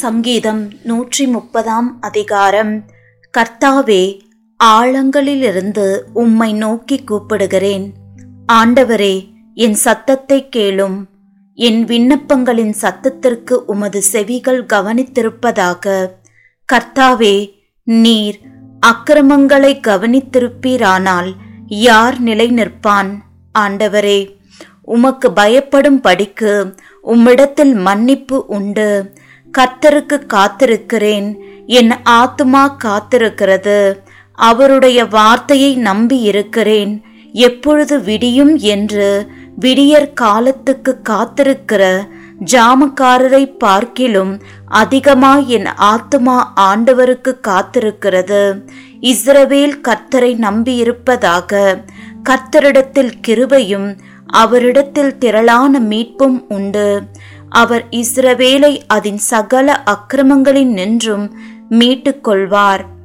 சங்கீதம் நூற்றி முப்பதாம் அதிகாரம். கர்த்தாவே ஆழங்களிலிருந்து உம்மை நோக்கி கூப்பிடுகிறேன். ஆண்டவரே என் சத்தத்தை கேளும். என் விண்ணப்பங்களின் சத்தத்திற்கு உமது செவிகள் கவனித்திருப்பதாக. கர்த்தாவே நீர் அக்கிரமங்களை கவனித்திருப்பீரானால் யார் நிலை நிற்பான் ஆண்டவரே உமக்கு பயப்படும் படிக்கு உம்மிடத்தில் மன்னிப்பு உண்டு. கர்த்தருக்கு காத்திருக்கிறேன். என் ஆத்துமா காத்திருக்கிறது. அவருடைய வார்த்தையை நம்பி இருக்கிறேன். எப்பொழுது விடியும் என்று விடியற் காலத்துக்கு காத்திருக்கிற ஜாமக்காரரை பார்க்கிலும் அதிகமாய் என் ஆத்துமா ஆண்டவருக்கு காத்திருக்கிறது. இஸ்ரவேல் கர்த்தரை நம்பியிருப்பதாக கர்த்தரிடத்தில் கிருபையும் அவரிடத்தில் திரளான மீட்பும் உண்டு. அவர் இஸ்ரவேலை அதன் சகல அக்கிரமங்களின் நின்றும் மீட்டுக் கொள்வார்.